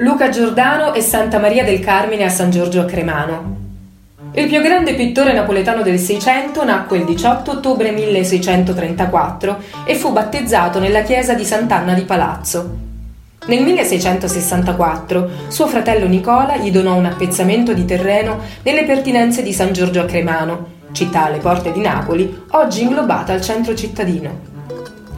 Luca Giordano e Santa Maria del Carmine a San Giorgio a Cremano. Il più grande pittore napoletano del Seicento nacque il 18 ottobre 1634 e fu battezzato nella chiesa di Sant'Anna di Palazzo. Nel 1664 suo fratello Nicola gli donò un appezzamento di terreno nelle pertinenze di San Giorgio a Cremano, città alle porte di Napoli, oggi inglobata al centro cittadino.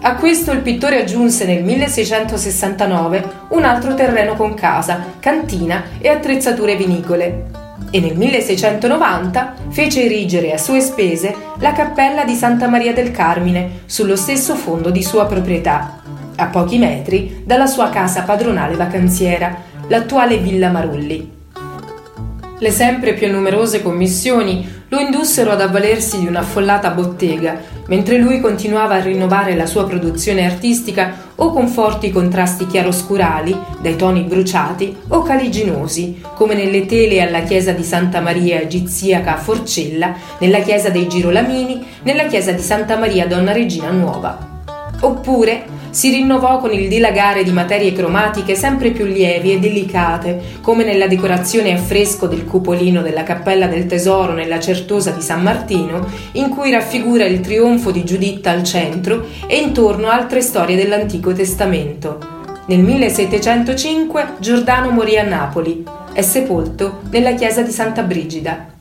A questo il pittore aggiunse nel 1669 un altro terreno con casa, cantina e attrezzature vinicole. E nel 1690 fece erigere a sue spese la cappella di Santa Maria del Carmine sullo stesso fondo di sua proprietà, a pochi metri dalla sua casa padronale vacanziera, l'attuale Villa Marulli. Le sempre più numerose commissioni lo indussero ad avvalersi di un'affollata bottega, mentre lui continuava a rinnovare la sua produzione artistica o con forti contrasti chiaroscurali, dai toni bruciati o caliginosi, come nelle tele alla chiesa di Santa Maria Egiziaca a Forcella, nella chiesa dei Girolamini, nella chiesa di Santa Maria Donna Regina Nuova. Oppure si rinnovò con il dilagare di materie cromatiche sempre più lievi e delicate, come nella decorazione a fresco del cupolino della Cappella del Tesoro nella Certosa di San Martino, in cui raffigura il trionfo di Giuditta al centro e intorno altre storie dell'Antico Testamento. Nel 1705 Giordano morì a Napoli. È sepolto nella chiesa di Santa Brigida.